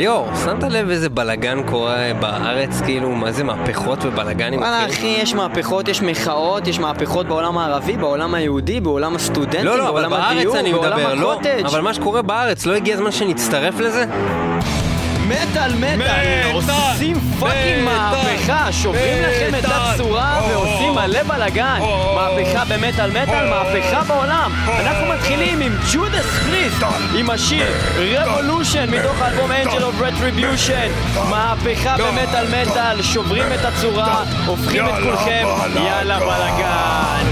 ליאור, שמת לב איזה בלאגן קורה בארץ, כאילו, מה זה מהפכות ובלאגנים? וואלה אחי? אחי, יש מהפכות, יש מחאות, יש מהפכות בעולם הערבי, בעולם היהודי, בעולם הסטודנטים, לא, לא, אבל בעולם בארץ הדיור, אני מדבר, בעולם לא, הקוטג'. אבל מה שקורה בארץ, לא הגיע הזמן שנצטרף לזה? מטאל מטאל, עושים fucking מהפכה, שוברים לכם את הצורה ועושים מלא בלאגן. מהפכה במטאל מטאל, מהפכה בעולם. אנחנו מתחילים עם ג'ודס פריסט, עם השיר Revolution מתוך האלבום Angel of Retribution. מהפכה במטאל מטאל, שוברים את הצורה, הופכים את כולכם, יאללה בלאגן.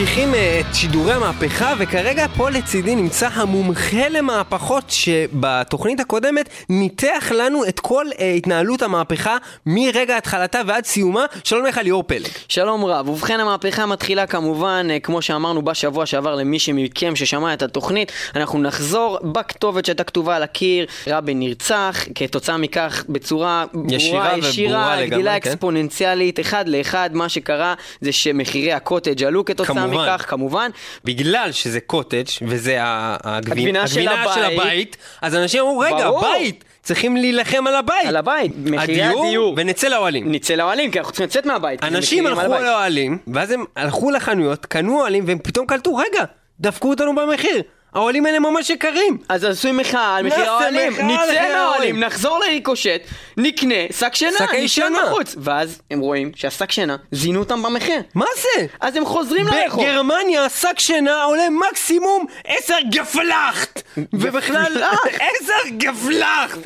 ממשיכים אה, שידורי המהפכה, וכרגע פה לצידי נמצא המומחה למהפכות שבתוכנית הקודמת ניתח לנו את כל אה, התנהלות המהפכה מרגע התחלתה ועד סיומה. שלום לך ליאור פלג. שלום רב, ובכן המהפכה מתחילה כמובן, אה, כמו שאמרנו בשבוע שעבר למי שמכם ששמע את התוכנית, אנחנו נחזור בכתובת שהייתה כתובה על הקיר, רבין נרצח, כתוצאה מכך בצורה ישירה ברורה, ישירה, לגמרי, גדילה כן. אקספוננציאלית, אחד לאחד, מה שקרה זה שמחירי הקוטג' עלו כתוצאה כמובן. מכך, כמובן. בגלל שזה קוטג' וזה הגבינה, הגבינה של הגבינה של הבית. הבית, אז אנשים אמרו, רגע, ברור. בית, צריכים להילחם על הבית. על הבית, מחירי הדיור, הדיור. ונצא לאוהלים. נצא לאוהלים, כי אנחנו צריכים לצאת מהבית. אנשים הלכו הבית. לאוהלים, ואז הם הלכו לחנויות, קנו אוהלים, והם פתאום קלטו, רגע, דפקו אותנו במחיר. האוהלים האלה ממש יקרים. אז עשו מחאה על מחיר האוהלים, נצא מהאוהלים, האוהלים. נחזור לריקושט, נקנה שק שינה, שקי נשאר שינה. בחוץ. ואז הם רואים שהשק שינה, זינו אותם במחיר. מה זה? אז הם חוזרים לרחוב. בגרמניה שק שינה עולה מקסימום 10 גפלחט! ובכלל, 10 גפלחט!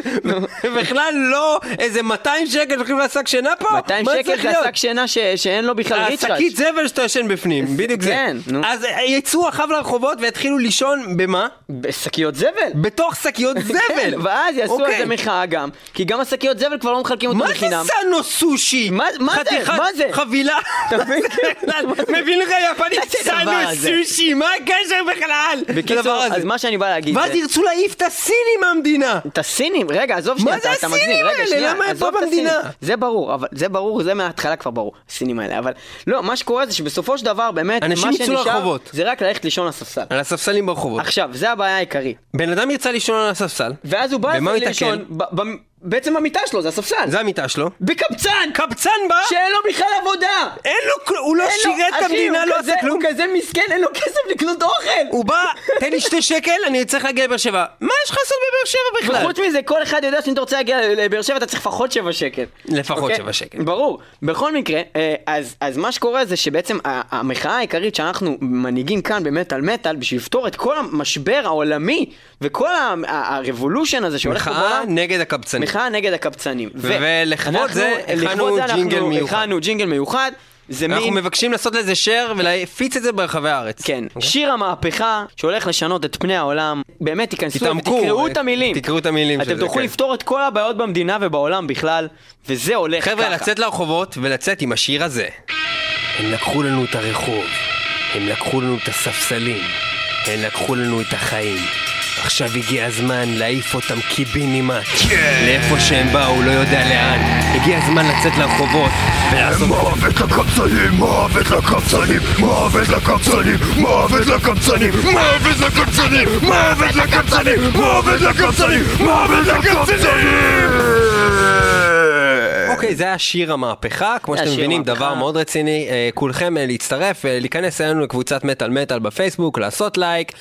ובכלל לא איזה 200 שקל הולכים לשק שינה פה? 200 מה שקל צריך זה להיות? השק שינה ש- שאין לו בכלל ריצ'ראץ'. השקית זבל שאתה ישן בפנים, בדיוק זה. כן, נו. אז יצאו אחאב לרחובות והתחילו לישון במה? בשקיות זבל. בתוך שקיות זבל. כן, ואז יעשו על אוקיי. זה מחאה גם, כי גם השקיות זבל כבר לא מחלקים אותם מה זה בחינם. סאנו סושי? מה- מה זה? מה זה? חבילה. אתה מבין? לך יפנית זה? סושי, מה הקשר בכלל? בקיצור? אז מה שאני בא להגיד ואז זה... ירצו להעיף את הסינים מהמדינה. את הסינים, רגע, עזוב שנייה, מה זה אתה, אתה הסינים מגזים, רגע, האלה? למה הם פה את הסינים. במדינה? זה ברור, זה ברור, זה מההתחלה כבר ברור, הסינים האלה, אבל לא, מה שקורה זה שבסופו של דבר, באמת, מה שנשאר. זה רק ללכת לישון לספסל. על הספסלים ברחובות. עכשיו, זה הבעיה העיקרית. בן אדם ירצה לישון על הספסל, ואז הוא בא לישון, בעצם במיטה שלו, זה הספסל. זה המיטה שלו. בקבצן! קבצן בא, שאין לו בכלל עבודה! אין לו כלום, הוא לא שירת את המדינה, לא עשה כלום. הוא כזה מסכן, אין לו כסף לקנות אוכל! הוא בא, תן לי שתי שקל, אני צריך להגיע לבאר שבע. מה יש לך לעשות בבאר שבע בכלל? וחוץ מזה, כל אחד יודע שאם אתה רוצה להגיע לבאר שבע, אתה צריך לפחות שבע שקל. לפחות אוקיי? שבע שקל. ברור. בכל מקרה, אה, אז, מה שקורה זה שבעצם המחאה העיקרית שאנחנו מנהיגים כאן במטאל מטאל, בשביל לפתור את כל המשבר העולמי, וכל הרבולושן הזה שהולך פה מחאה בעולם, נגד הקבצנים. מחאה נגד הקבצנים. ולכבוד זה הכנו ג'ינגל מיוחד. הכנו ג'ינגל מיוחד. זה אנחנו מין... מבקשים לעשות לזה share ולהפיץ את זה ברחבי הארץ. כן, אוקיי? שיר המהפכה שהולך לשנות את פני העולם, באמת תיכנסו ותקראו אה, את המילים. תקראו את המילים של אתם זה, תוכלו כן. לפתור את כל הבעיות במדינה ובעולם בכלל, וזה הולך ככה. חבר'ה, לצאת לרחובות ולצאת עם השיר הזה. הם לקחו לנו את הרחוב, הם לקחו לנו את הספסלים, הם לקחו לנו את החיים. עכשיו הגיע הזמן להעיף אותם קיבינימט. לאיפה שהם באו, לא יודע לאן. הגיע הזמן לצאת לרחובות ולעשות... מוות לקבצנים, מוות לקבצנים, מוות לקבצנים, מוות לקבצנים, מוות לקבצנים, מוות לקבצנים, מוות לקבצנים, מוות לקבצנים! אוקיי, זה היה שיר המהפכה, כמו שאתם השיר מבינים. דבר מאוד רציני. אה, כולכם אה, להצטרף, אה, להיכנס אלינו לקבוצת מטאל מטאל בפייסבוק, לעשות לייק,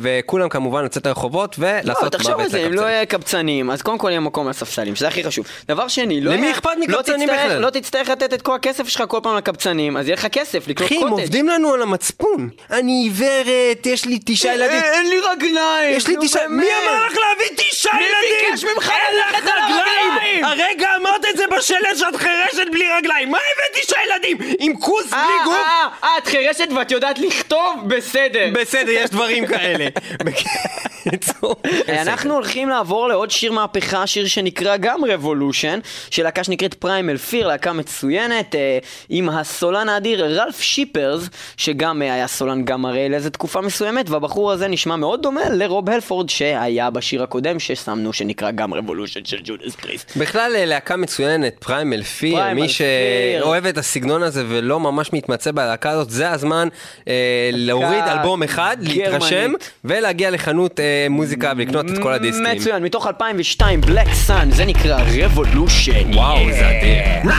וכולם כמובן לצאת לרחובות לא, ולעשות תחשוב על זה, אם לא לקבצנים. יהיה קבצנים, אז קודם כל יהיה מקום לספסלים, שזה הכי חשוב. דבר שני, לא למי אכפת לא מקבצנים בכלל? לא תצטרך לתת את כל הכסף שלך כל פעם לקבצנים, אז יהיה לך כסף לקנות אחי, הם קוטג'. עובדים לנו על המצפון. אני עיוורת, יש לי תשעה ילדים. אין לי רגליים! יש לי תשעה... מי אמר לך להביא תשעה מי ילדים? ביקש ממך ללכת על הרגליים? הרגע אמרת את זה בשלט שאת חירשת בלי רגליים. מה הבאת תשעה ילדים? עם כוס אה, בלי גוף? אה, אה, את חירשת ואת יודעת לכתוב? בסדר. בסדר, יש דברים כאלה. בקיצור, אנחנו הולכים לעבור לעוד שיר מהפכה, שיר שנקרא גם Revolution, של להקה שנקראת Primal Fear, להקה מצוינת, אה, עם הסולן האדיר רלף שיפרס, שגם אה, היה סולן Gamma Ray לאיזה תקופה מסוימת, והבחור הזה נשמע מאוד דומה לרוב הלפורד שהיה בשיר הקודם ששמנו, שנקרא גם Revolution של Judas Priest. בכלל אה, להקה מצוינת, Primal Fear, מי. שאוהב את הסגנון הזה ולא ממש מתמצא בלהקה הזאת, זה הזמן אה, להוריד אלבום אחד, להתרשם. ולהגיע לחנות אה, מוזיקה ולקנות את כל הדיסקים. מצוין, מתוך 2002, בלק סאן, זה נקרא רבולושן. וואו, זה אדיר.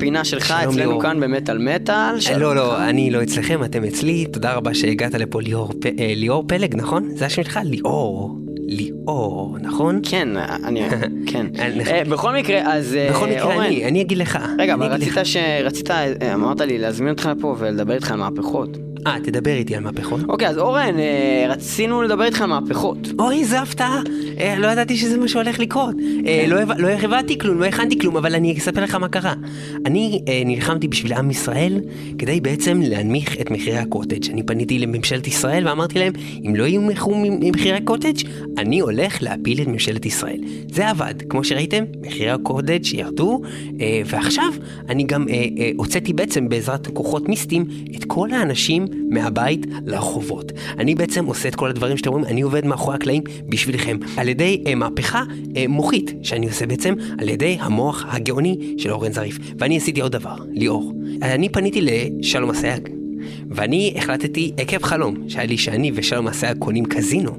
הפינה שלך אצלנו ליאור. כאן במטאל מטאל. אה, לא, לא. אני לא אצלכם, אתם אצלי. תודה רבה שהגעת לפה ליאור פ- אה, ליאור פלג, נכון? זה השם שלך? ליאור. ליאור, נכון? כן, אני, כן. אה, בכל מקרה, אז בכל מקרה, אני, אני אגיד לך. רגע, אבל. רצית ש... רצית, אמרת לי להזמין אותך לפה ולדבר איתך על מהפכות. אה, תדבר איתי על מהפכות. אוקיי, אז אורן, רצינו לדבר איתך על מהפכות. אוי, איזה הפתעה. אה, לא ידעתי שזה מה שהולך לקרות. אה, לא לא הבנתי כלום, לא הכנתי כלום, אבל אני אספר לך מה קרה. אני אה, נלחמתי בשביל עם ישראל, כדי בעצם להנמיך את מחירי הקוטג'. אני פניתי לממשלת ישראל ואמרתי להם, אם לא יהיו מחיר- מחירי הקוטג', אני הולך להפיל את ממשלת ישראל. זה עבד. כמו שראיתם, מחירי הקוטג' ירדו, ועכשיו אני גם הוצאתי בעצם בעזרת כוחות מיסטיים את כל האנשים מהבית לרחובות. אני בעצם עושה את כל הדברים שאתם רואים, אני עובד מאחורי הקלעים בשבילכם. על ידי אה, מהפכה אה, מוחית שאני עושה בעצם על ידי המוח הגאוני של אורן זריף. ואני עשיתי עוד דבר, ליאור. אני פניתי לשלום אסייג, ואני החלטתי עקב חלום שהיה לי שאני ושלום אסייג קונים קזינו.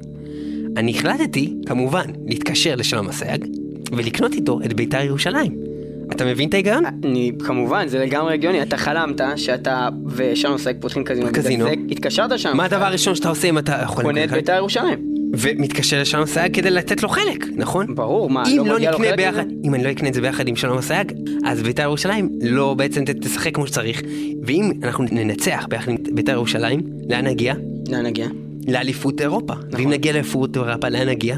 אני החלטתי, כמובן, להתקשר לשלום אסייג ולקנות איתו את בית"ר ירושלים. אתה מבין את ההיגיון? אני, כמובן, זה לגמרי הגיוני, אתה חלמת שאתה ושלום סייג פותחים קזינו. קזינו. התקשרת שם. מה הדבר הראשון שאתה עושה אם אתה יכול... קונה את בית"ר ירושלים. ומתקשר לשלום אסייג כדי לתת לו חלק, נכון? ברור, מה, אם לא לא נקנה ביחד, מזה? אם אני לא אקנה את זה ביחד עם שלום אסייג, אז בית"ר ירושלים לא בעצם תשחק כמו שצריך. ואם אנחנו ננצח ביחד עם בית"ר ירושלים, לאן נגיע? לאן נגיע? לאליפות אירופה. נכון. ואם נגיע לאליפות אירופה, לאן נגיע?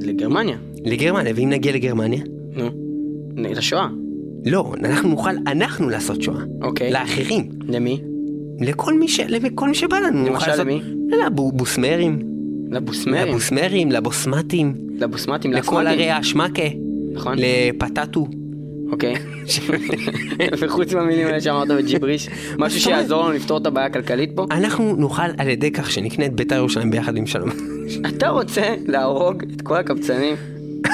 לגרמניה. לגרמניה. ואם נגיע לגרמניה? נו. לשואה. לא, אנחנו נוכל אנחנו לעשות שואה. אוקיי. לאחרים. למי? לכל מי, ש... לכל מי שבא לנו. למשל לעשות- למי? לבוסמרים. לבוסמרים. לבוסמרים, לבוסמטים. לבוסמטים, לכל. ערי השמקה. נכון. לפטטו. אוקיי. וחוץ מהמילים האלה שאמרת בג'יבריש, משהו? שיעזור לנו לפתור את הבעיה הכלכלית פה. אנחנו נוכל על ידי כך שנקנה את בית"ר ירושלים ביחד עם שלום. אתה רוצה להרוג את כל הקבצנים?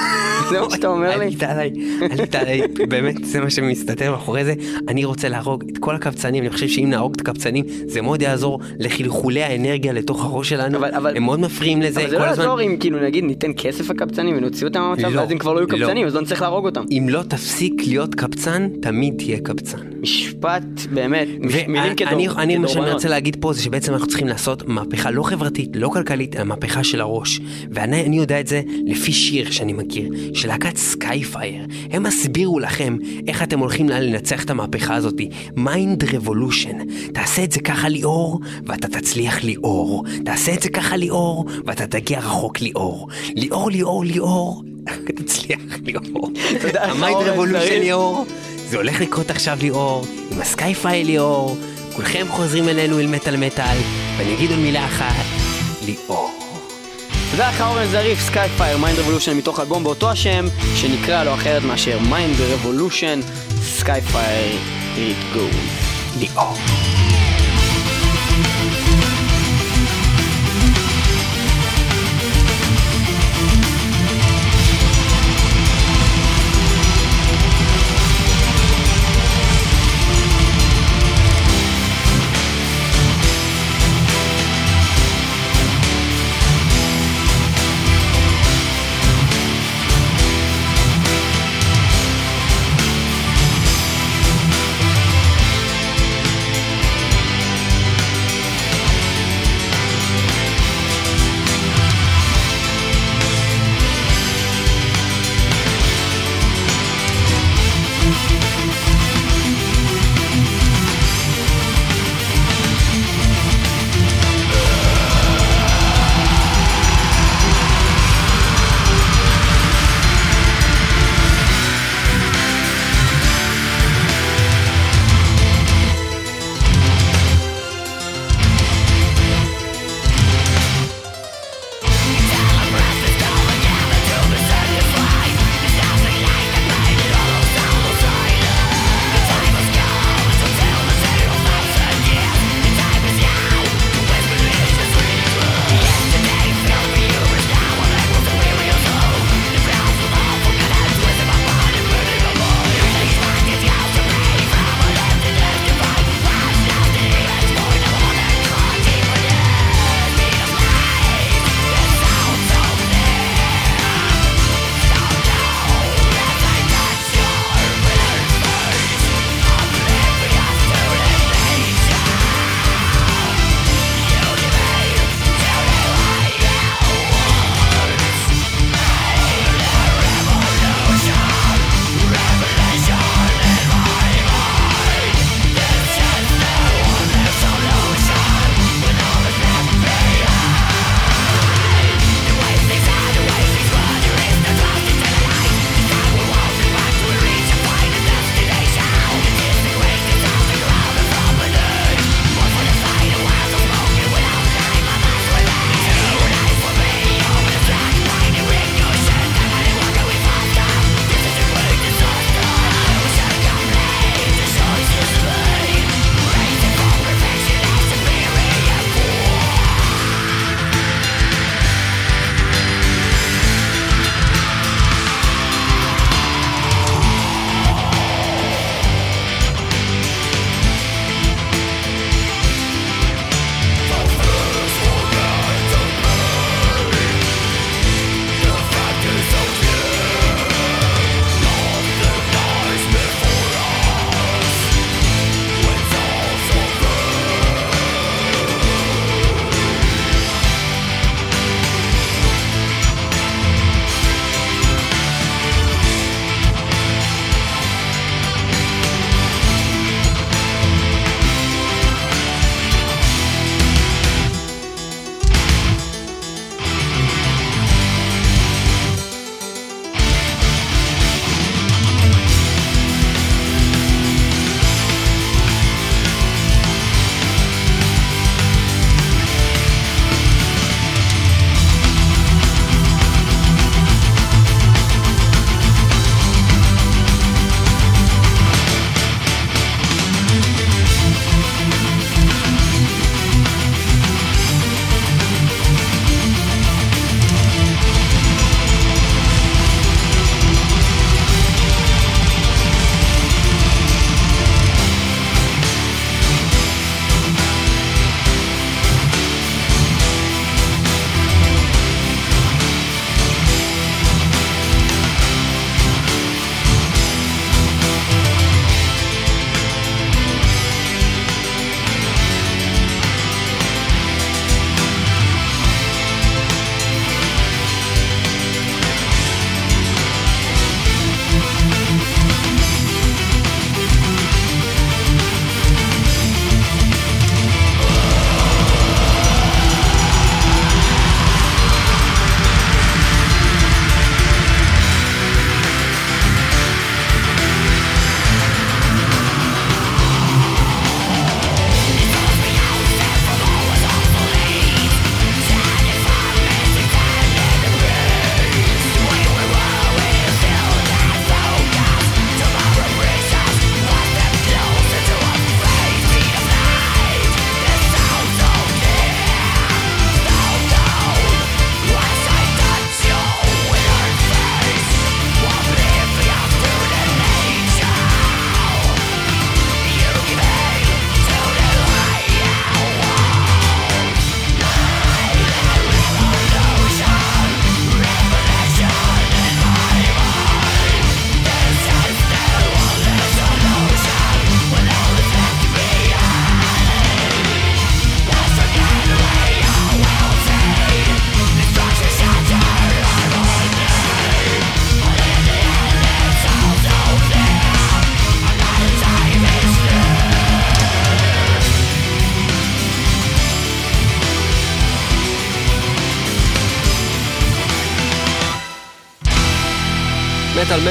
זה מה שאתה אומר לי? עלית עליי, עלית עליי, באמת, זה מה שמסתתר מאחורי זה. אני רוצה להרוג את כל הקבצנים, אני חושב שאם נהרוג את הקבצנים, זה מאוד יעזור לחלחולי האנרגיה לתוך הראש שלנו. אבל- אבל- הם מאוד מפריעים לזה אבל זה כל לא הזמן. יעזור אם כאילו נגיד ניתן כסף לקבצנים ונוציא אותם מהמצב לא, ואז הם כבר לא יהיו לא. קבצנים אז לא נצטרך להרוג אותם. אם לא תפסיק להיות קבצן, תמיד תהיה קבצן. משפט באמת, מילים כדור- אני מה שאני. רוצה להגיד פה זה שבעצם אנחנו צריכים לעשות מהפכה לא חברתית, לא כלכלית, אלא מהפכה של הראש. ואני אני יודע את זה לפי שיר שאני מכיר, של להקת Skyfire. הם הסבירו לכם איך אתם הולכים לנצח את המהפכה הזאת. Mind Revolution. תעשה את זה ככה ליאור, ואתה תצליח ליאור. תעשה את זה ככה ליאור, ואתה תגיע רחוק ליאור. ליאור, ליאור, ליאור. תצליח ליאור. תודה ה Mind Revolution. ליאור. זה הולך לקרות עכשיו ליאור, עם ה Skyfire ליאור, כולכם חוזרים אלינו אל מטאל מטאל, ואני אגיד עוד מילה אחת, ליאור. לך אורן זריף, Skyfire, Mind Revolution מתוך אלבום באותו השם, שנקרא לא אחרת מאשר Mind Revolution, Skyfire, it goes. ליאור. מטאל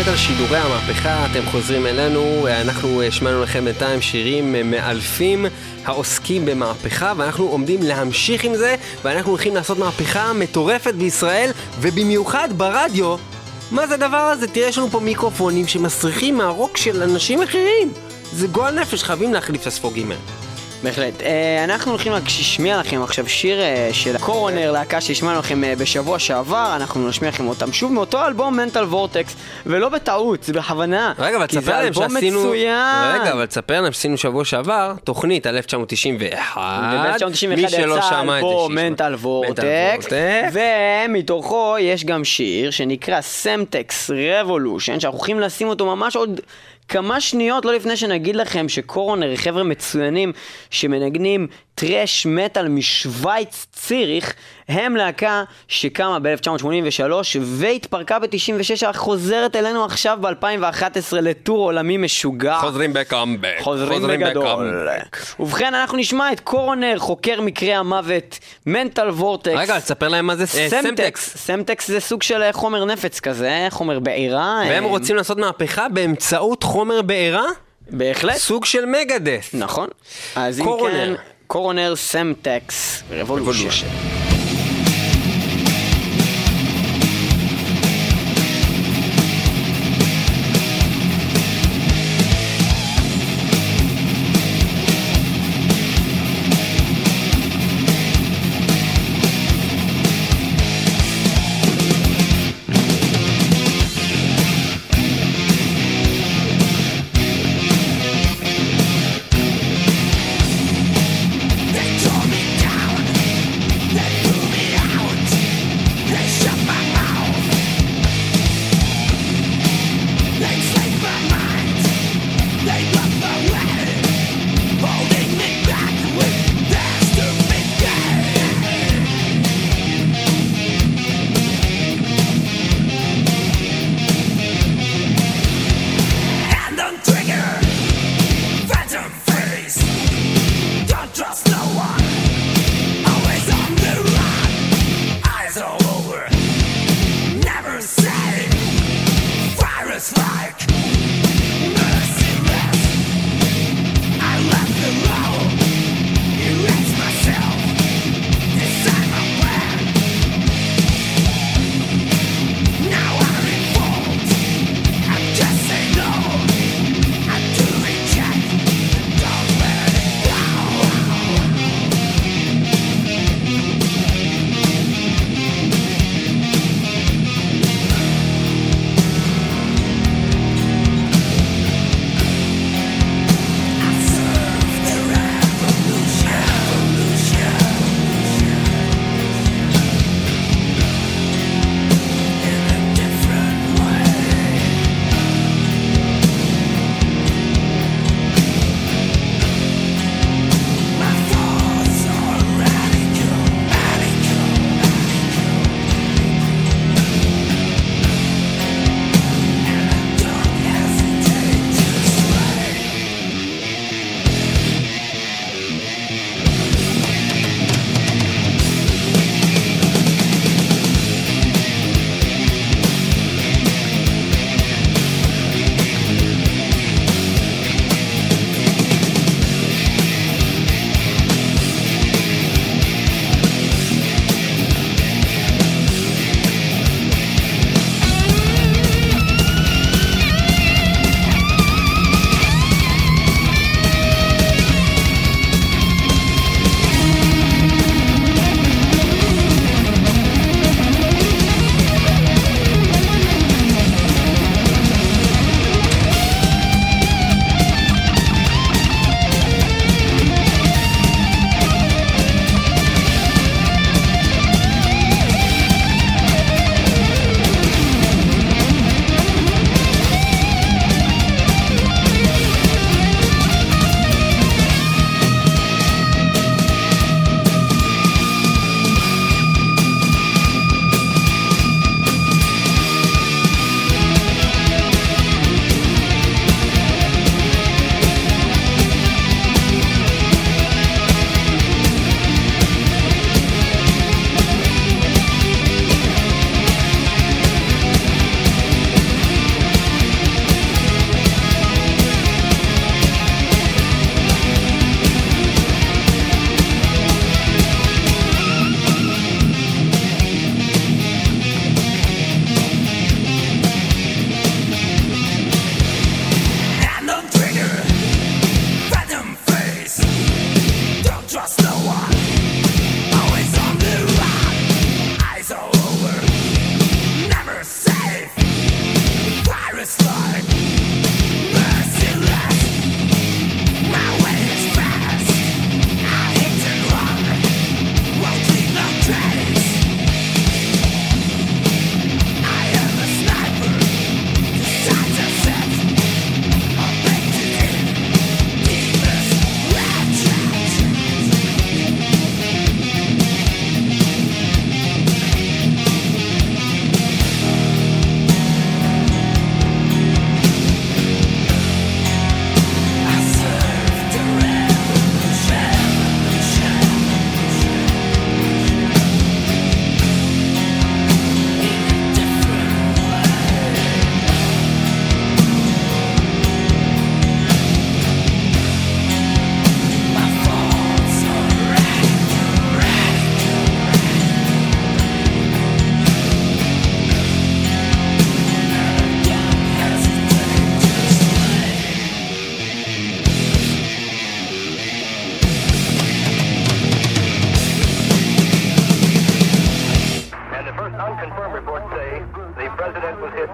מטאל שידורי המהפכה, אתם חוזרים אלינו, אנחנו השמענו לכם בינתיים שירים מאלפים העוסקים במהפכה ואנחנו עומדים להמשיך עם זה ואנחנו הולכים לעשות מהפכה מטורפת בישראל ובמיוחד ברדיו. מה זה הדבר הזה? תראה, יש לנו פה מיקרופונים שמסריחים מהרוק של אנשים אחרים. זה גועל נפש, חייבים להחליף את הספוגים האלה. בהחלט. אה, אנחנו הולכים להשמיע לכם עכשיו שיר אה, של קורונר, להקה שהשמענו לכם אה, בשבוע שעבר, אנחנו נשמיע לכם אותם שוב מאותו אלבום מנטל וורטקס, ולא בטעות, זה בכוונה. רגע, אבל כי זה תספר להם אלבום שעשינו... מצוין. רגע, אבל תספר להם שעשינו שבוע שעבר תוכנית על 1991. וב-1991 מי שלא יצא שמע את זה, אלבום. Mental Vortex. ומתוכו יש גם שיר שנקרא Semtex Revolution, שאנחנו הולכים לשים אותו ממש עוד כמה שניות, לא לפני שנגיד לכם ש Coroner חבר'ה מצוינים שמנגנים thrash metal משוויץ ציריך, הם להקה שקמה ב-1983 והתפרקה ב-96, אך חוזרת אלינו עכשיו ב-2011 ל tour עולמי משוגע. חוזרים בקאמבק. חוזרים בגדול. בקאמבק. ובכן, אנחנו נשמע את Coroner, חוקר מקרי המוות, Mental Vortex. רגע, תספר להם מה זה אה, Semtex. Semtex זה סוג של חומר נפץ כזה, חומר בעירה. והם אה, רוצים לעשות מהפכה באמצעות חומר בעירה? בהחלט. סוג של מגדס. נכון. אז אם. כן, קורונר סמטקס רבולושן.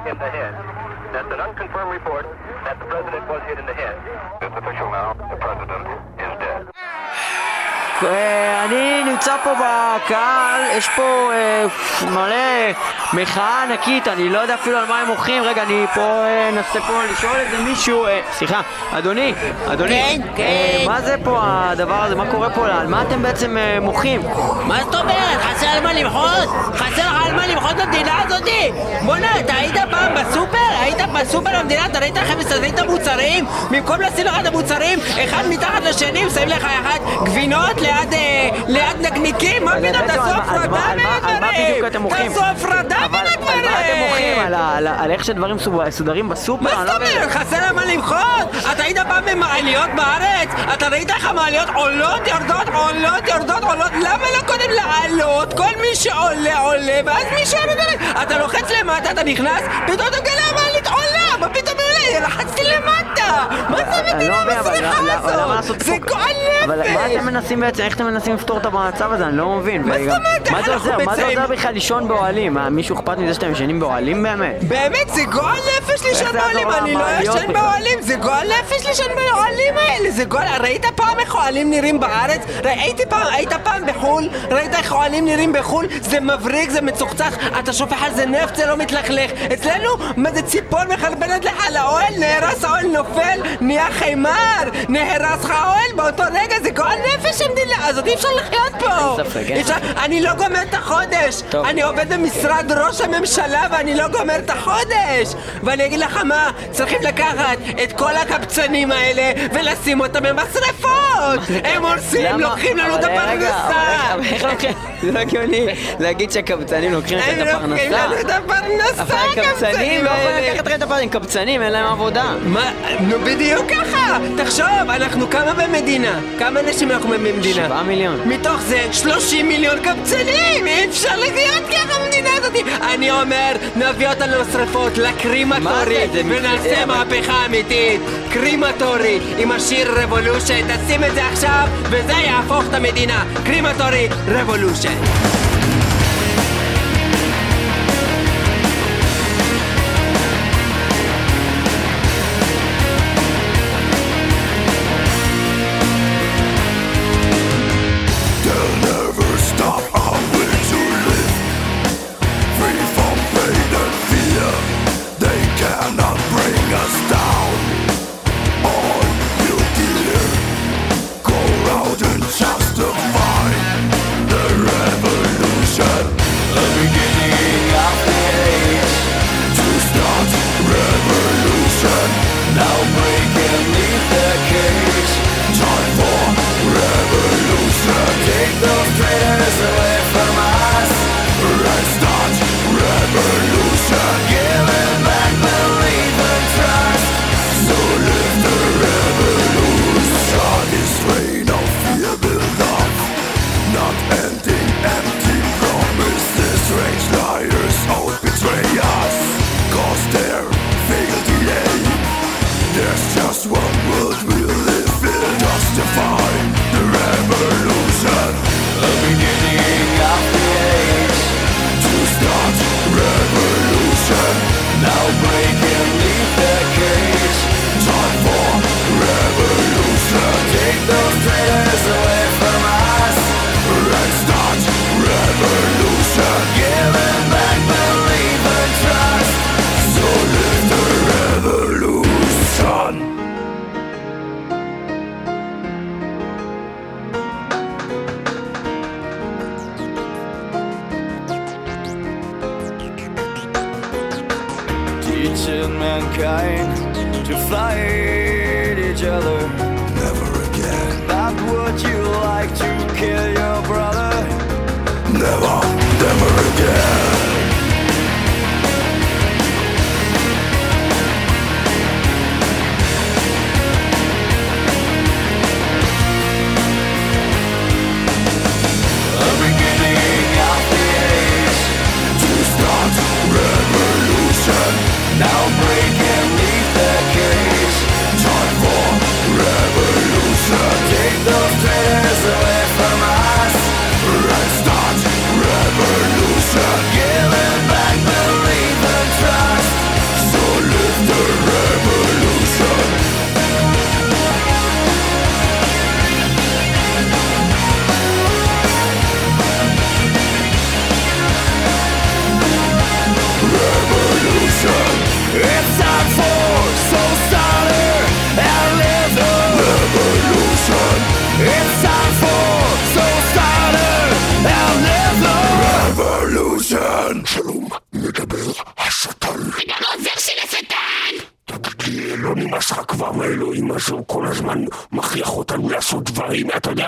in the head. That's an unconfirmed report that the president was hit in the head. It's official now. The president is dead. אה, אני נמצא פה בקהל, יש פה אה, מלא מחאה ענקית, אני לא יודע אפילו על מה הם מוחים, רגע, אני פה אה, אנסה פה לשאול איזה מישהו, אה, סליחה, אדוני, אדוני, כן, אה, כן. מה זה פה הדבר הזה, מה קורה פה, על מה אתם בעצם אה, מוחים? מה זאת אומרת? חסר על מה למחות? חסר לך על מה למחות במדינה הזאתי? בואנה, אתה היית פעם בסופר? היית בסופר במדינה, אתה ראית איך הם מסתדרים את המוצרים? במקום לשים לך את המוצרים, אחד מתחת לשני, שמים לך אחד גבינות ליד, אה, ליד נקניקים? מה פתאום? תעשו הפרדה על מה- בין על מה בדיוק אתם הדברים! מוחים? תעשו הפרדה אבל על! מה אתם מוחים? על איך שדברים מסו- מסודרים בסופר? מה זאת לא מבין. אומרת? חסר על מה למחות? אתה היית פעם במעליות בארץ? אתה ראית איך המעליות עולות, יורדות, עולות, יורדות, עולות? למה לא קודם לעלות? כל מי שעולה, עולה, ואז מי שיורד, עולה. אתה לוחץ למטה, אתה נכנס, פתאום אתה מגלה לחצתי למטה! מה זה לא המדינה המסריחה למה- למה הזאת? זה פה- גועל אבל מה אתם נפש! מנסים בעצם, איך אתם מנסים לפתור את המצב הזה? אני לא מבין. מה זאת אומרת, מה זה עוזר? מה זה? עוזר בכלל לישון באוהלים? מישהו אכפת מזה שאתם ישנים באוהלים באמת? באמת, זה גועל נפש לישון באוהלים, אני לא ישן? באוהלים, זה גועל נפש לישון באוהלים האלה, זה גועל... ראית פעם איך אוהלים נראים בארץ? ראיתי פעם, היית פעם בחו"ל? ראית איך אוהלים נראים בחו"ל? זה מבריק, זה מצוחצח, אתה שופך על זה נפט, זה לא מתלכלך. אצלנו, מה זה ציפור מחרבנת לך על האוהל, נהרס האוהל נופל, נהיה חיימר, נהרס לך האוהל באותו רגע, זה גועל נפש המדינה הזאת, אי אפשר לחיות פה. אין ספק, אין אי אפשר- אני לא גומר את החודש, טוב. אני עובד במשרד ראש הממשלה ואני לא גומר את החודש! ואני אגיד לך מה, צריכים לקחת את כל הקבצנים האלה ולשים אותם במשרפות! הם הורסים? לוקחים לנו את הפרנסה! איך- לוקחים? זה לא הגיוני להגיד שהקבצנים לוקחים לך הם את לוקחים הפרנסה. לנו את הפרנסה, הקבצנים האלה. את הפרנסה, הם קבצנים, אין להם עבודה. מה? נו בדיוק ככה! תחשוב, אנחנו כמה במדינה? כמה אנשים אנחנו במדינה? שבעה מיליון. מתוך זה 30 מיליון קבצנים! אי אפשר לחיות ככה במדינה הזאת! אני אומר, נביא אותנו לשרפות? זה ונעשה אבל- מהפכה אמיתית! Crematory, עם השיר Revolution, תשים את זה עכשיו, וזה יהפוך את המדינה! Crematory Revolution!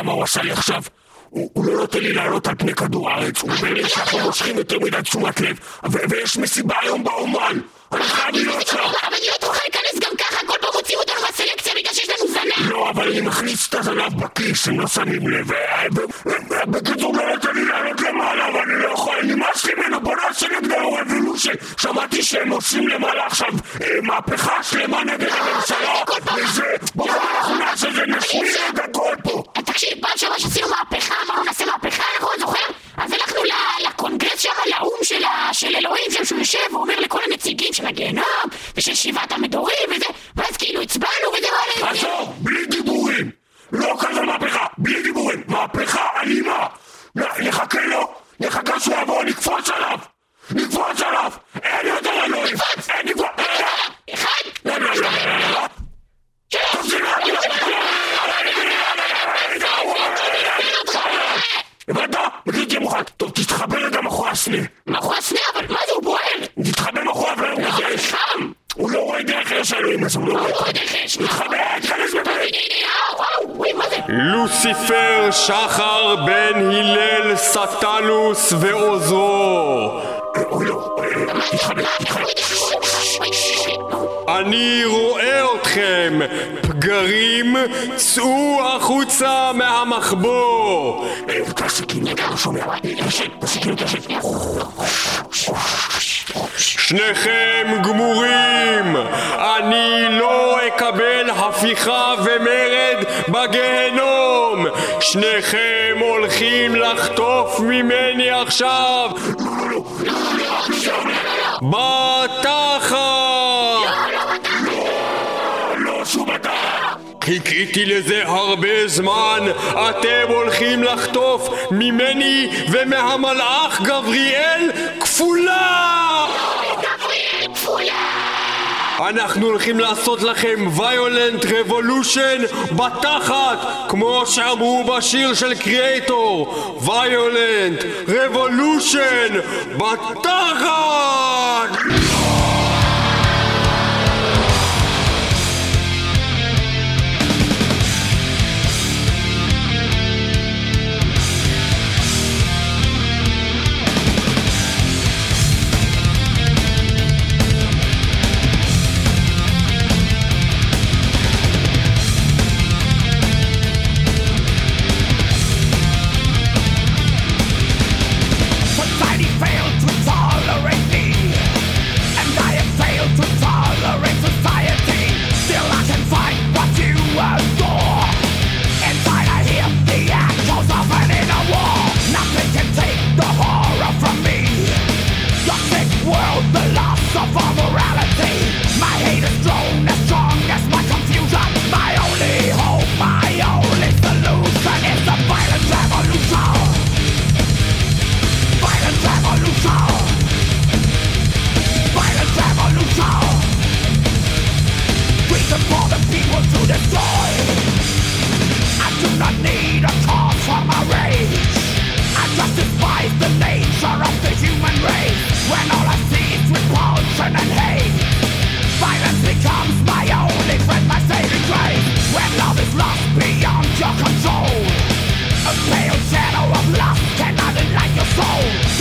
יודע מה הוא עשה לי עכשיו? הוא, הוא לא נותן לי לעלות על פני כדור הארץ, הוא אומר לי שאנחנו מושכים יותר מדי תשומת לב, ויש מסיבה היום באומן. אני חייב להיות שם. אבל אני לא תוכל להיכנס גם ככה, כל פעם הוציאו אותנו מהסלקציה בגלל שיש לנו זנב. לא, אבל אני מכניס את הזנב בכיס, הם לא שמים לב. אה, ו- ו- בקיצור, לא נותן לי לעלות למעלה, ואני לא יכול, נמאס לי ממנו, בוא נעשה נגדו רבולושן. שמעתי שהם עושים למעלה עכשיו אה, מהפכה שלמה נגד הממשלה, וזה, לוסיפר, שחר, בן הלל, סטנוס ועוזרו. אני רואה אתכם, פגרים, צאו החוצה תעסק. שניכם גמורים! אני לא אקבל הפיכה ומרד בגיהנום! שניכם הולכים לחטוף ממני עכשיו! בתחת! חיכיתי לזה הרבה זמן, אתם הולכים לחטוף ממני ומהמלאך גבריאל כפולה! אנחנו הולכים לעשות לכם ויולנט רבולושן בתחת כמו שאמרו בשיר של קריאייטור ויולנט רבולושן בתחת!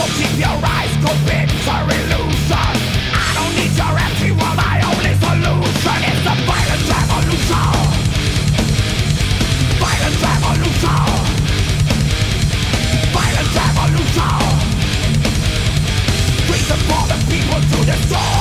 So keep your eyes open for illusion. I don't need your empty world, my only solution is the violent revolution. Violent revolution. Violent revolution. Reason for the people to destroy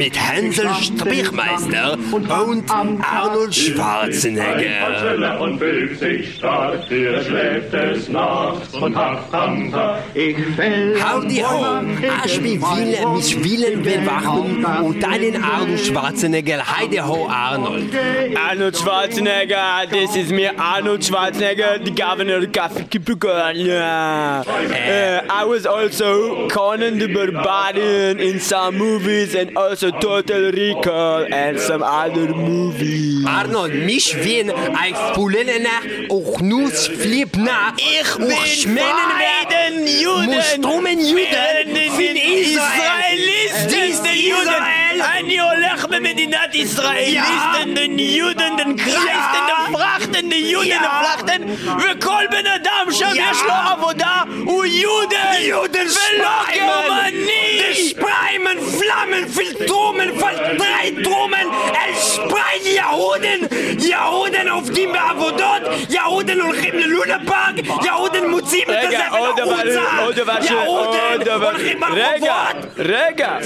mit Hänsel Strichmeister und Arnold Schwarzenegger. und fühlt sich stark, der schläft des Nachts und hat Panther. Ich fäll Howdy ho, ich bin Wiener, mich Willen will wachen und deinen Arnold Schwarzenegger, heide ho Arnold. Arnold Schwarzenegger, this is me, Arnold Schwarzenegger, the governor of California. Uh, I was also Conan the Barbarian in some movies and also Total Recall and some other movies. Arnold, mich wien, ich fühle nach, auch nur flip nach. Ich bin Weiden Juden. Mustromen Juden, Juden, Israelisten, den Juden. אני הולך במדינת ישראל, ליסטן יהודן, דן קרייסטן, דן פרחטן, דן יהודן, דן פלחטן, וכל בן אדם שם יש לו עבודה, הוא יודן, Juden, Schmeimen, Spreimen, Flammen, Filtrumen, Verdreitrumen, Elsprein, Jahuden, Jahuden auf die Avodot, Jahuden und Himmelunenpark, Jahuden יהודים מוציאים את הזבל החוצה, יהודים הולכים ברחובות, רגע,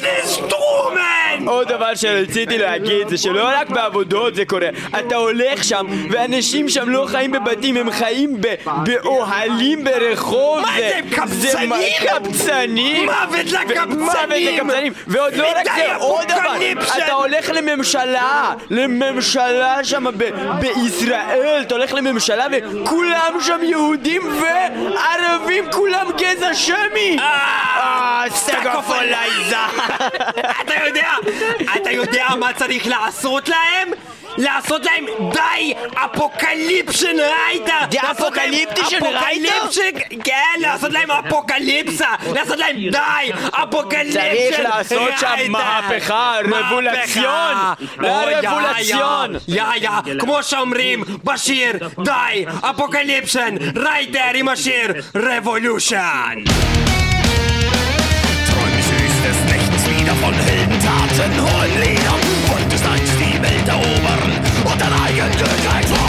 פיינסטרומן! עוד דבר שרציתי להגיד זה שלא רק בעבודות זה קורה אתה הולך שם ואנשים שם לא חיים בבתים הם חיים באוהלים ברחוב מה זה, קבצנים? קבצנים מוות לקבצנים! ועוד לא רק זה עוד דבר! אתה הולך לממשלה לממשלה שם בישראל אתה הולך לממשלה וכולם שם יהודים וערבים כולם גזע שמי. אה אתה יודע, אתה יודע מה צריך לעשות להם? לעשות להם Die Apokalyptischen Reiter! Die Apokalyptischen Reiter? כן, לעשות להם אפוקליפסה! לעשות להם Die Apokalyptischen צריך לעשות שם מהפכה, Revolution! Revolution! Ja ja, כמו שאומרים בשיר Die Apokalyptischen Reiter עם השיר Revolution! Träum süßes Nächts wieder von Heldentaten, hohen Liedern und des Nachts die Welt erobern und good. I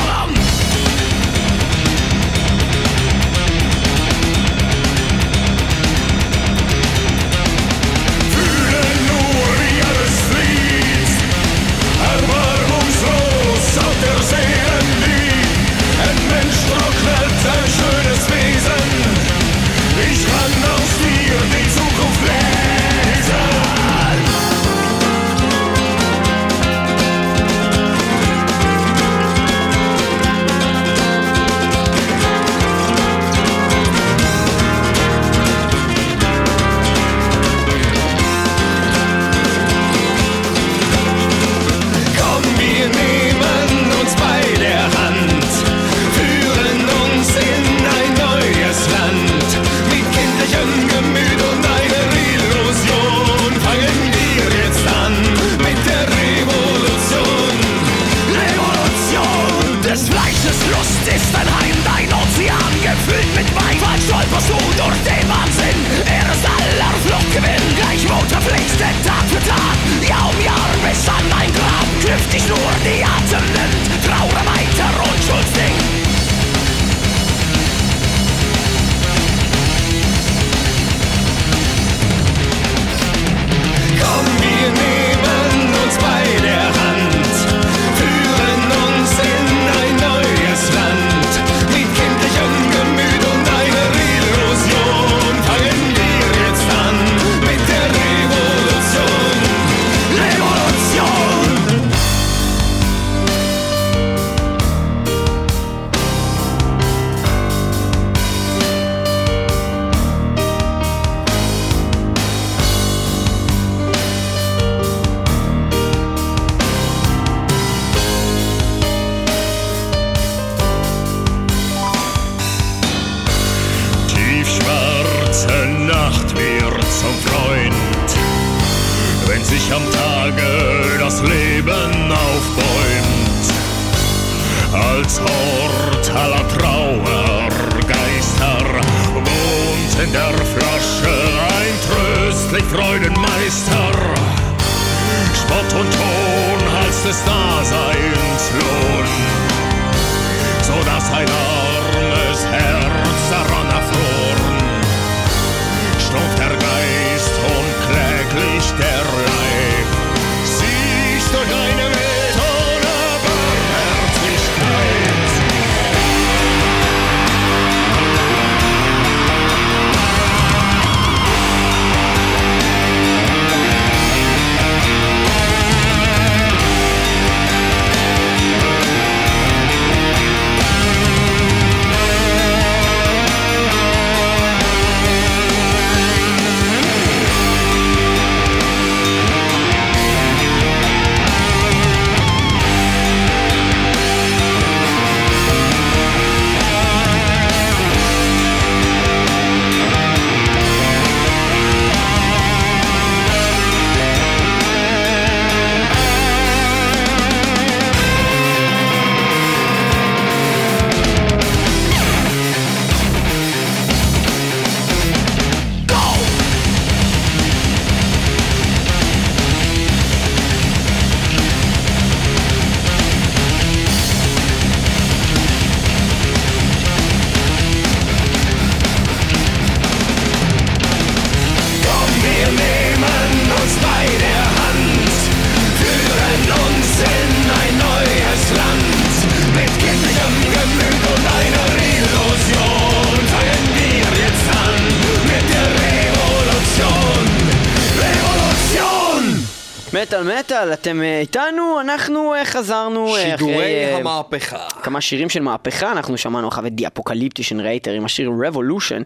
מטאל אתם אה, איתנו, אנחנו אה, חזרנו אה, אחרי שידורי המהפכה. כמה שירים של מהפכה, אנחנו שמענו אחריו את Die Apokalyptischen Reiter עם השיר Revolution,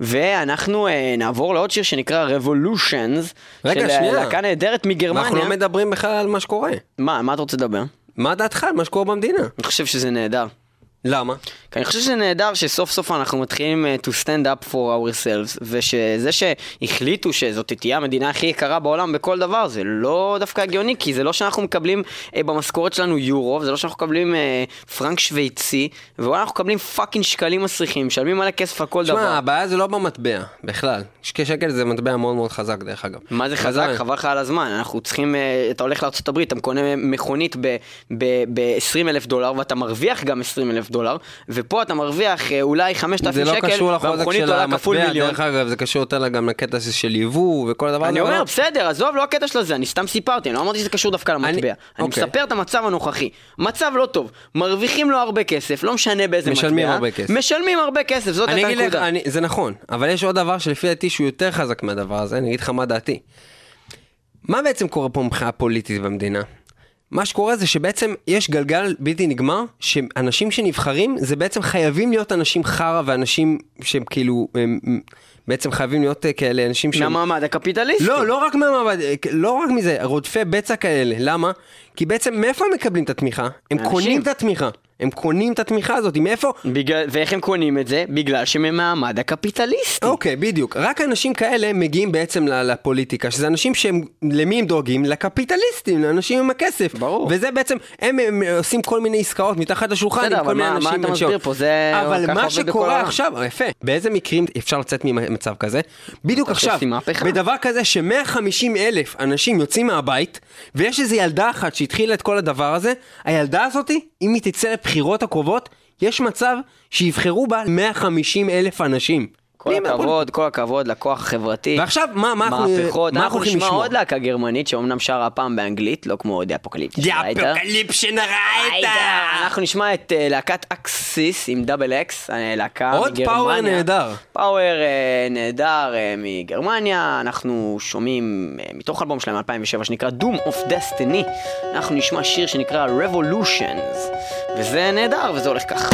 ואנחנו נעבור לעוד שיר שנקרא Revolutions, רגע, של שנייה. להקה נהדרת מגרמניה. אנחנו לא מדברים בכלל על מה שקורה. מה, מה אתה רוצה לדבר? מה דעתך על מה שקורה במדינה? אני חושב שזה נהדר. למה? כי אני חושב שזה נהדר שסוף סוף אנחנו מתחילים uh, to stand up for ourselves, ושזה שהחליטו שזאת תהיה המדינה הכי יקרה בעולם בכל דבר, זה לא דווקא הגיוני, כי זה לא שאנחנו מקבלים אה, במשכורת שלנו יורו, זה לא שאנחנו מקבלים אה, פרנק שוויצי, ואולי אנחנו מקבלים fucking שקלים מסריחים, משלמים מלא כסף על כל דבר. תשמע, הבעיה זה לא במטבע, בכלל. שקל שקל זה מטבע מאוד מאוד חזק, דרך אגב. מה זה חזק? חבל לך על הזמן. אנחנו צריכים, אה, אתה הולך לארה"ב, אתה קונה מכונית ב-20 אלף דולר, ואתה מרוויח גם 20 אלף דולר, ופה אתה מרוויח אה, אולי 5,000 זה שקל, לא קשור לחוזק של המטבע. דרך אגב, זה קשור יותר גם לקטע של יבוא וכל הדבר הזה. אני אומר. בסדר, עזוב, לא הקטע של זה, אני סתם סיפרתי, אני לא אמרתי שזה קשור דווקא למטבע. אני אוקיי. מספר את המצב הנוכחי. מצב לא טוב, מרוויחים לו הרבה כסף, לא משנה באיזה מטבע. משלמים הרבה כסף. משלמים הרבה כסף, זאת הייתה הנקודה. זה נכון, אבל יש עוד דבר שלפי דעתי שהוא יותר חזק מהדבר הזה, אני אגיד לך מה דעתי. מה בעצם קורה פה מבחינה פוליטית במדינה? מה שקורה זה שבעצם יש גלגל בלתי נגמר, שאנשים שנבחרים זה בעצם חייבים להיות אנשים חרא ואנשים שהם כאילו, הם, בעצם חייבים להיות אה, כאלה אנשים שהם... מהמעמד הקפיטליסטי. לא, לא רק מהמעמד, אה, לא רק מזה, רודפי בצע כאלה, למה? כי בעצם מאיפה הם מקבלים את התמיכה? הם אנשים. קונים את התמיכה. הם קונים את התמיכה הזאת, מאיפה? בגלל, ואיך הם קונים את זה? בגלל שהם מהמעמד הקפיטליסטי. אוקיי, בדיוק. רק אנשים כאלה מגיעים בעצם לפוליטיקה, שזה אנשים שהם, למי הם דואגים? לקפיטליסטים, לאנשים עם הכסף. ברור. וזה בעצם, הם, הם עושים כל מיני עסקאות מתחת לשולחן בסדר, עם כל אבל מיני מה- אנשים. מה אתה מסביר פה? זה- אבל מה בכל שקורה העולם. עכשיו, יפה, באיזה מקרים אפשר לצאת ממצב כזה? בדיוק עכשיו. בדבר כזה ש-150 אלף אנשים יוצאים מהבית, ויש איזו ילדה אחת שהתחילה את כל הדבר הזה, הילדה הזאתי, אם היא תצא לבחירות הקרובות, יש מצב שיבחרו בה 150 אלף אנשים. כל? הכבוד, כל הכבוד לכוח החברתי. ועכשיו, מה- מה אנחנו- מהפכות. מה אנחנו אנחנו הולכים נשמע לשמוע? עוד להקה גרמנית שאומנם שרה הפעם באנגלית, לא כמו Die Apokalypti. Die Apokalyptischen Reiter! אנחנו נשמע את אה, להקת Axxis עם double X, אה, להקה עוד מגרמניה. power נהדר. power אה, נהדר מגרמניה, אנחנו שומעים מתוך אלבום שלהם 2007 שנקרא Doom of Destiny, אנחנו נשמע שיר שנקרא Revolutions, וזה נהדר וזה הולך ככה.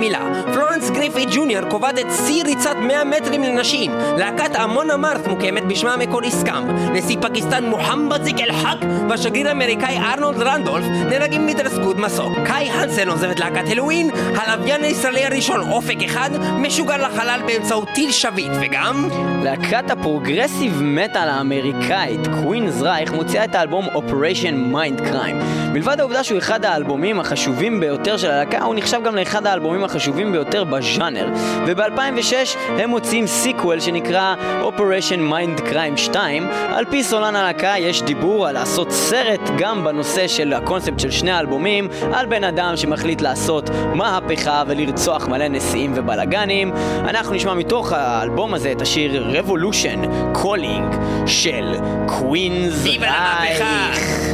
לגמילה. פלורנס גריפית ג'וינר קובעת את שיא ריצת 100 מטרים לנשים. להקת אמון אמרת מוקמת בשמה המקורי Scum. נשיא פקיסטן מוחמד זיא אל-חק והשגריר האמריקאי ארנולד רנדולף נהרגים מהתרסקות מסוק. קאי הנסן עוזבת להקת Helloween, הלוויין הישראלי הראשון אופק אחד משוגר לחלל באמצעות טיל שביט וגם להקת ה progressive metal האמריקאית, Queensrÿche, מוציאה את האלבום Operation Mind Crime. מלבד העובדה שהוא אחד האלבומים החשובים ביותר של הלהקה, הוא נחשב גם לאחד האלבומים החשובים ביותר בז'אנר. וב-2006 הם מוציאים sequel שנקרא Operation Mind Crime 2. על פי סולן הלהקה יש דיבור על לעשות סרט גם בנושא של הקונספט של שני האלבומים, על בן אדם שמחליט לעשות מהפכה ולרצוח מלא נשיאים ובלאגנים. אנחנו נשמע מתוך האלבום הזה את השיר Revolution Calling של Queensrÿche Viva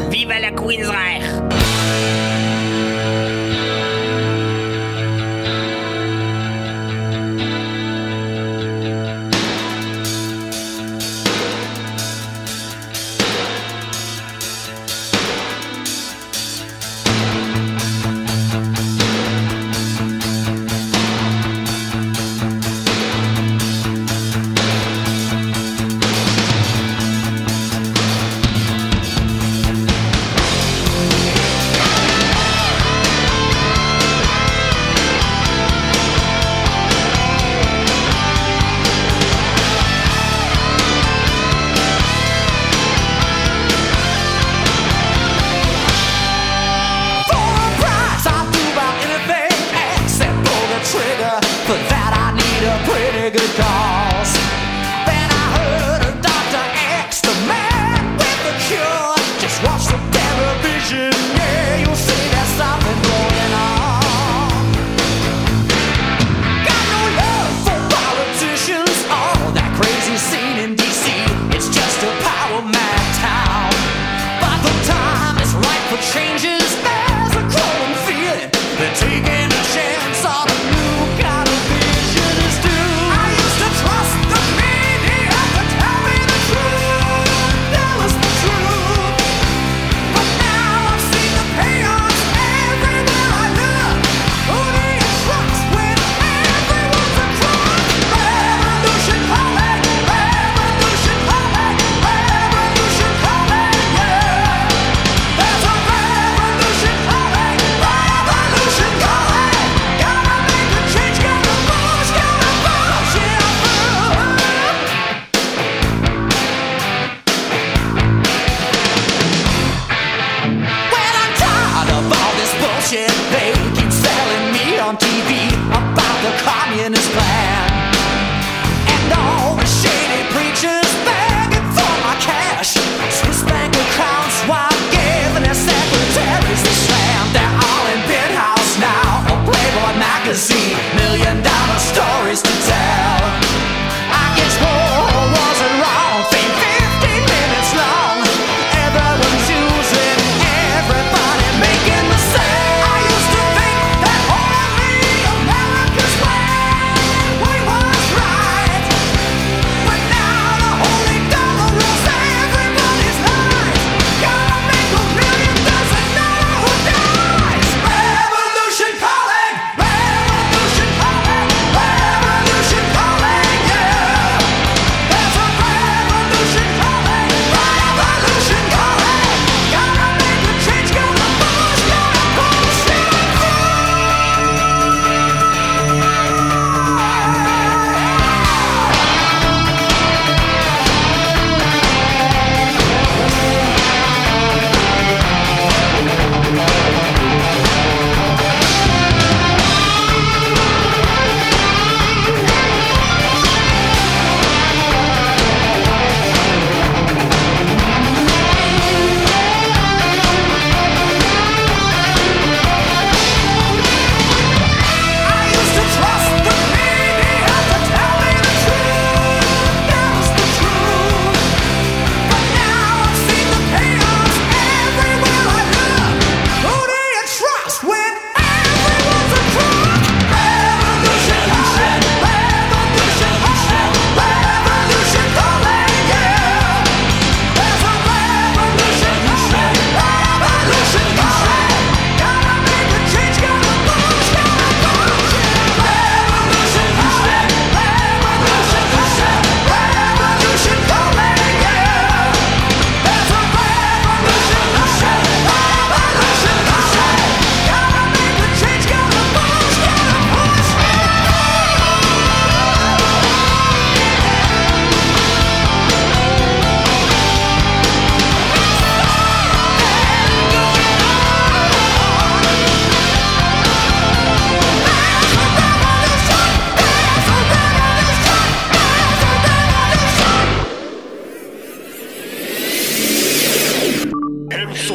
למהפכה! Viva ל Queensrÿche! For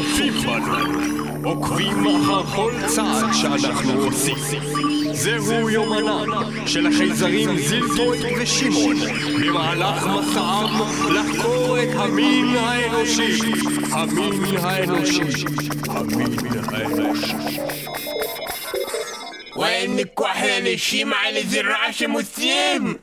צופים בנו, עוקבים אחר כל צעד שאנחנו עושים. זהו יומנם של החייזרים זילטרוי ושמעון במהלך מסעם לחקור את המין האנושי. המין האנושי. המין האנושי. וואי, כוח לאנשים על איזה רעש הם עושים!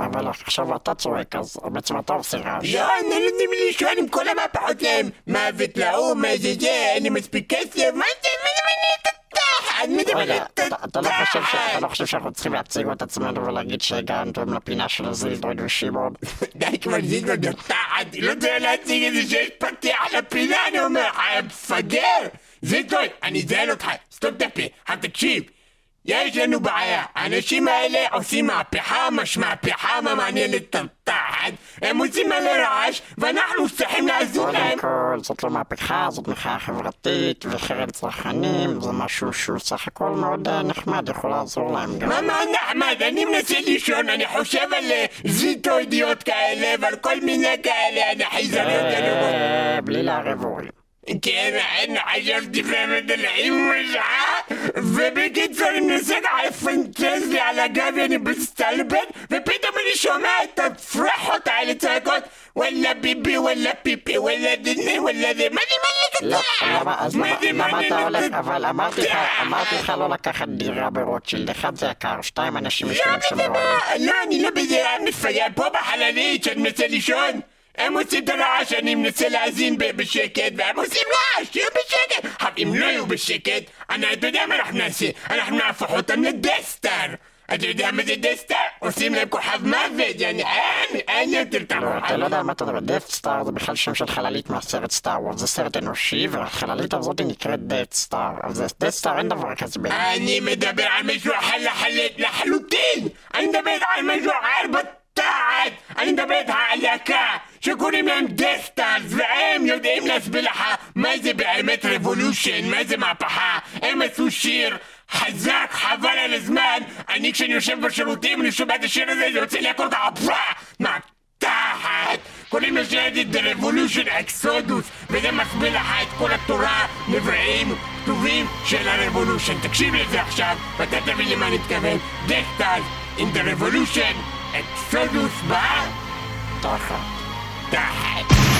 אבל עכשיו אתה צועק, אז בעצם אתה עושה רעש. לא, הם לא נותנים לי לישון עם כל המהפכות שלהם! מוות לאו"ם, מה זה זה, אין לי מספיק כסף, מה זה, זה את התחת? מה זה רגע, מעניין את אתה- אתה לא חושב שאנחנו צריכים להציג את עצמנו ולהגיד שהגענו לפינה של זילדרד ושמעון? די כבר זילבר בתחת, לא יודע להציג את זה שיש פתח לפינה, אני אומר מפגר! זילבר, אני אזיין אותך, סתום את הפה, עכשיו תקשיב. יש לנו בעיה, האנשים האלה עושים מהפכה, מש מהפכה, מה מעניין את התחת, הם עושים מלא רעש, ואנחנו צריכים לעזור להם. קודם כל, זאת לא מהפכה, זאת מחאה חברתית וחרם צרכנים, זה משהו שהוא סך הכל מאוד אה, נחמד, יכול לעזור להם גם. מה מה נחמד, אני מנסה לישון, אני חושב על אה, זיטואידיות כאלה ועל כל מיני כאלה, אני. אה, בלי לערב הורים. כן, לי על הגב, אני מסתלבט, ופתאום אני שומע את הפרחות האלה צועקות, וואלה ביבי, וואלה פיפי, וואלה דני, וואלה זה, מה זה לא, מעניין אותך? למה, אז מה למה זה למה מעניין אתה הולך, אותך? אבל אמרתי לך, אמרתי לך לא לקחת דירה ברוטשילד, אחד זה יקר, שתיים אנשים לא, באוהלים. מה? לא, אני לא אני מפייל פה בחללית שאני מנסה לישון. הם עושים את הרעש, אני מנסה להאזין בשקט, והם עושים רעש, שיהיו בשקט. עכשיו, אם לא יהיו בשקט, אני, אתה יודע מה אנחנו נעשה? אנחנו נהפוך אותם ל Death Star. אתה יודע מה זה Death Star? עושים להם כוכב מוות, יעני, אין, אין יותר לא, אתה. לא יודע מה אתה מדבר, Death Star זה בכלל שם של חללית מהסרט Star Wars, זה סרט אנושי, והחללית הזאת נקראת Death Star, אז Death Star אין דבר כזה ב... אני מדבר על משהו אחר לחלוטין! אני מדבר על משהו אחר בתחת! אני מדבר על להקה שקוראים להם Deathstars והם יודעים להסביר לך מה זה באמת revolution, מה זה מהפכה. הם עשו שיר חזק, חבל על הזמן. אני כשאני יושב בשירותים אני שומע את השיר הזה זה יוצא לי הכל ככה מהתחת! קוראים לשיר הזה The Revolution Exodus וזה מסביר לך את כל התורה, נביאים, כתובים של ה revolution תקשיב לזה עכשיו ואתה תבין למה אני מתכוון. Deathstars in the revolution Exodus בא? תחת. תחת May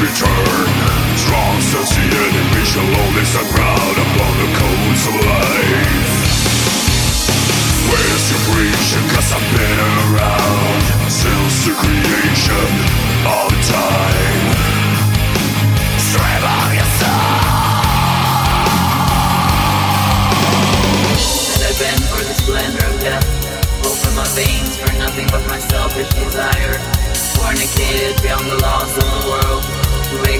return Strong such the enemy shall only stand proud upon the codes of life Where's your creation? Cause I've been around Since the creation of time Strive on your soul And I've been for the splendor of death Both my veins for nothing but my selfish desire Fornicated beyond the laws of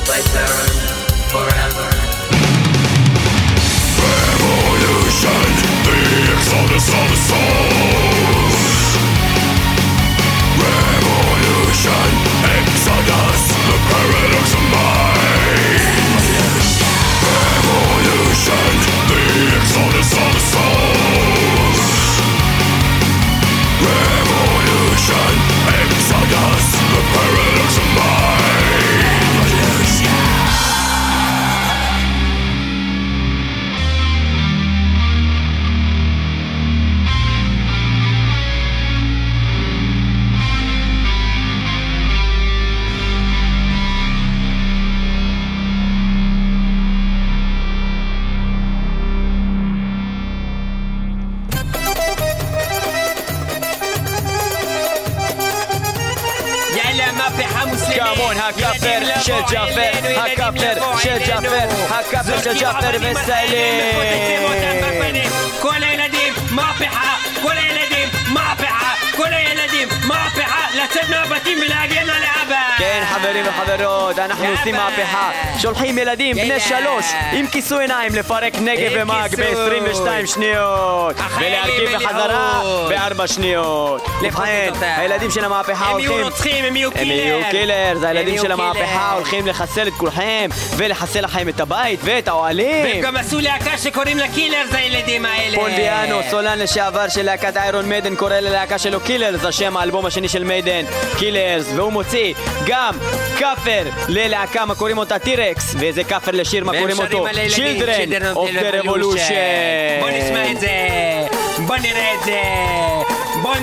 Raped forever. Revolution, the exodus of the souls Revolution, exodus, the paradox של ג'אפר, הכאפר של ג'אפר וסלים. כל הילדים, מהפכה! כל הילדים, מהפכה! כל הילדים, מהפכה! לצאת מהבתים ולהגן על אבא! כן, חברים וחברות, אנחנו עושים מהפכה. שולחים ילדים בני שלוש עם כיסוי עיניים לפרק נגב ומאג כיסוי. ב-22 שניות. ולהרכיב בחזרה. בארבע שניות. ובכן. הילדים של המהפכה הם הולכים... יהיו רוצחים, הם יהיו הם קילר! יהיו קילר, זה הילדים הם של המהפכה קילר. הולכים לחסל את כולכם ולחסל לכם את הבית ואת האוהלים. והם גם עשו להקה שקוראים לה Killers הילדים האלה! פול דיאנו, סולן לשעבר של להקת איירון מיידן, קורא ללהקה שלו Killers, זה שם האלבום השני של מיידן, Killers, והוא מוציא גם כאפר ללהקה, מה קוראים אותה T. Rex, ואיזה כאפר לשיר, מה קוראים אותו? Children of the Revolution. בוא נשמע את זה! בוא נראה את זה! בוא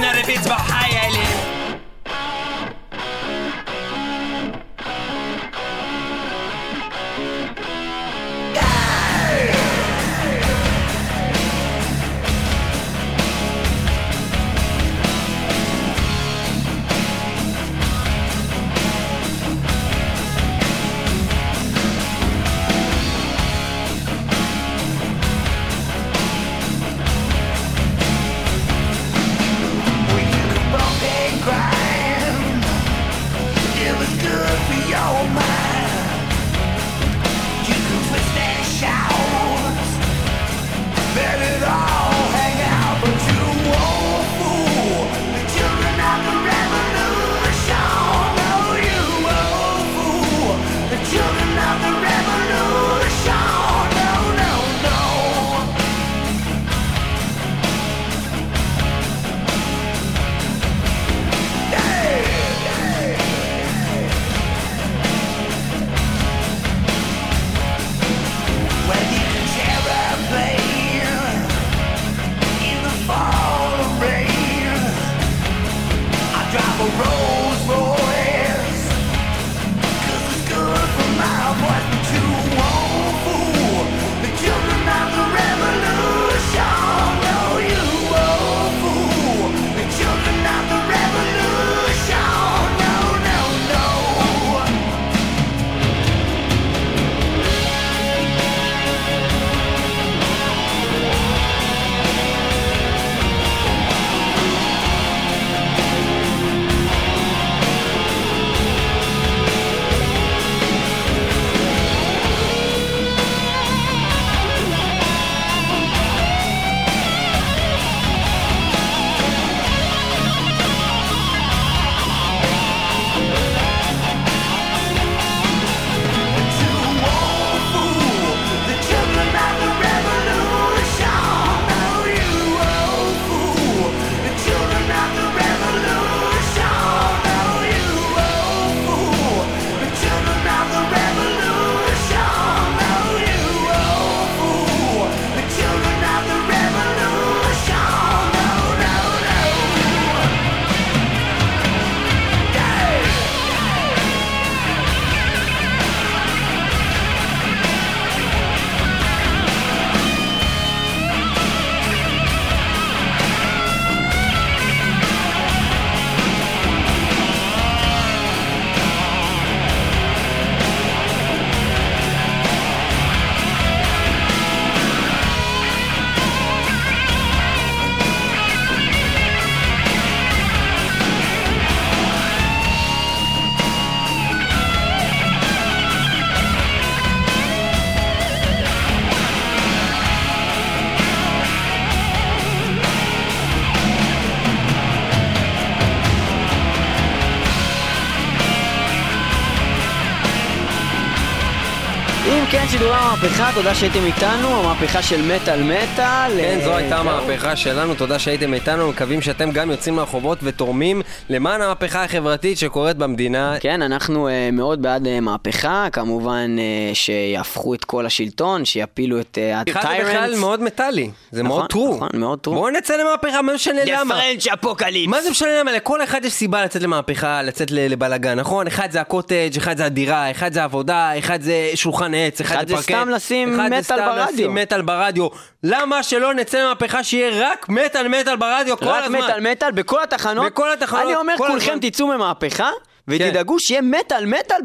המהפכה, תודה שהייתם איתנו, המהפכה של מטאל מטאל. כן, זו אה, הייתה זהו. המהפכה שלנו, תודה שהייתם איתנו, מקווים שאתם גם יוצאים לרחובות ותורמים למען המהפכה החברתית שקורית במדינה. כן, אנחנו אה, מאוד בעד אה, מהפכה, כמובן אה, שיהפכו את כל השלטון, שיפילו את אחד זה בכלל מאוד מטאלי, זה מאוד true. נכון, מאוד true. בואו נצא למהפכה, מה משנה למה? French Apocalypse. מה זה משנה למה? לכל אחד יש סיבה לצאת למהפכה, לצאת לבלאגן, נכון? אחד זה הקוטג', אחד זה הדירה, אחד זה עבודה, אחד זה שולחן עץ, אחד, אחד זה פרקט, סתם לשים מטאל ברדיו. לשים מטאל ברדיו. למה שלא נצא למהפכה שיהיה רק מטאל מטאל ברדיו כל רק הזמן? מטאל מטאל בכל התחנות. בכל התחנות, אני אומר, כולכם. תצאו ממהפכה, ותדאגו שיהיה מטאל מטאל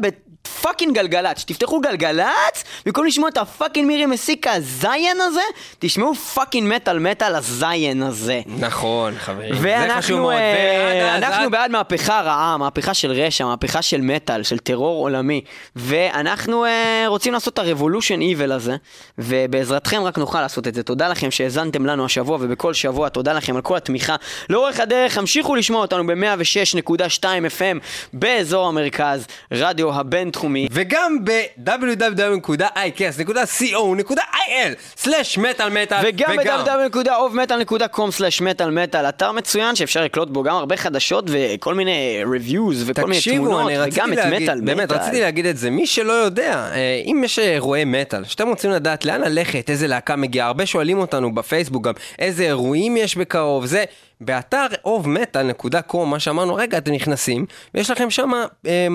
ב fucking גלגלצ. שתפתחו גלגלצ, במקום לשמוע את ה fucking מירי מסיק הזיין הזה, תשמעו fucking מטאל מטאל הזיין הזה. נכון, חברים. זה חשוב ואנחנו מאוד. אה, ועד אז, אנחנו עד- בעד מהפכה רעה, מהפכה של רשע, מהפכה של מטאל, של טרור עולמי. ואנחנו אה, רוצים לעשות את ה-revolution evil הזה, ובעזרתכם רק נוכל לעשות את זה. תודה לכם שהאזנתם לנו השבוע, ובכל שבוע תודה לכם על כל התמיכה. לאורך הדרך המשיכו לשמוע אותנו ב-106.2 FM באזור המרכז, רדיו הבינתחומי. וגם ב-www.icast.co.il/מטאל וגם ב-www.ovmetal.com/מטאל אתר מצוין שאפשר לקלוט בו גם הרבה חדשות וכל מיני reviews וכל מיני תמונות וגם את להגיד, מטאל באמת. רציתי להגיד את זה. מי שלא יודע, אה, אם יש אירועי מטאל, שאתם רוצים לדעת לאן ללכת, איזה להקה מגיעה, הרבה שואלים אותנו בפייסבוק גם, איזה אירועים יש בקרוב, זה... באתר ovmetal.com, מה שאמרנו, רגע, אתם נכנסים, ויש לכם שם אה,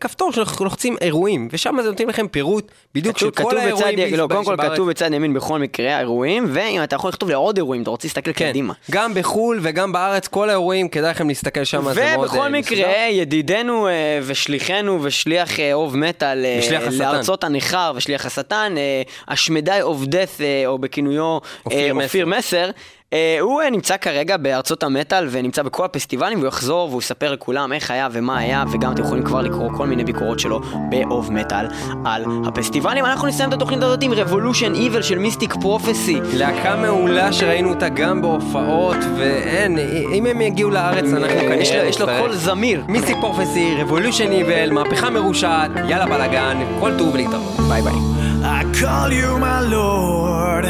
כפתור שלוחצים אירועים, ושם זה נותנים לכם פירוט בדיוק של כתוב, כל כתוב האירועים. בצד, לא, קודם כל שבארץ. כתוב בצד ימין בכל מקרה האירועים, ואם אתה יכול לכתוב לעוד אירועים, אתה רוצה להסתכל כן, קדימה. גם בחו"ל וגם בארץ, כל האירועים, כדאי לכם להסתכל שם, זה מאוד ובכל אה, מקרה, מסודר. ידידנו אה, ושליחנו ושליח אוב השטן. לארצות הנכר ושליח השטן, אה, השמדי of Death, או בכינויו אופיר אה, מסר. אה, הוא אה, נמצא כרגע בארצות המטאל ונמצא בכל הפסטיבלים והוא יחזור והוא יספר לכולם איך היה ומה היה וגם אתם יכולים כבר לקרוא כל מיני ביקורות שלו באוב מטאל על הפסטיבלים. אנחנו נסיים את התוכנית הזאת עם Revolution Evil של Mystic Prophecy. להקה מעולה שראינו אותה גם בהופעות, ואין, אם הם יגיעו לארץ אנחנו כנראה יש לו- יש לו נצטרך. קול זמיר. Mystic Prophecy, Revolution Evil, מהפכה מרושעת, יאללה בלאגן, כל טוב להתראות. ביי ביי. I call you my Lord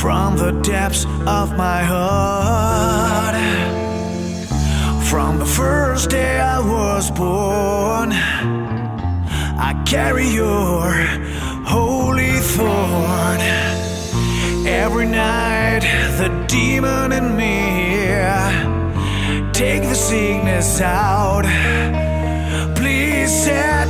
from the depths of my heart. From the first day I was born, I carry your holy thorn. Every night, the demon in me take the sickness out. Please set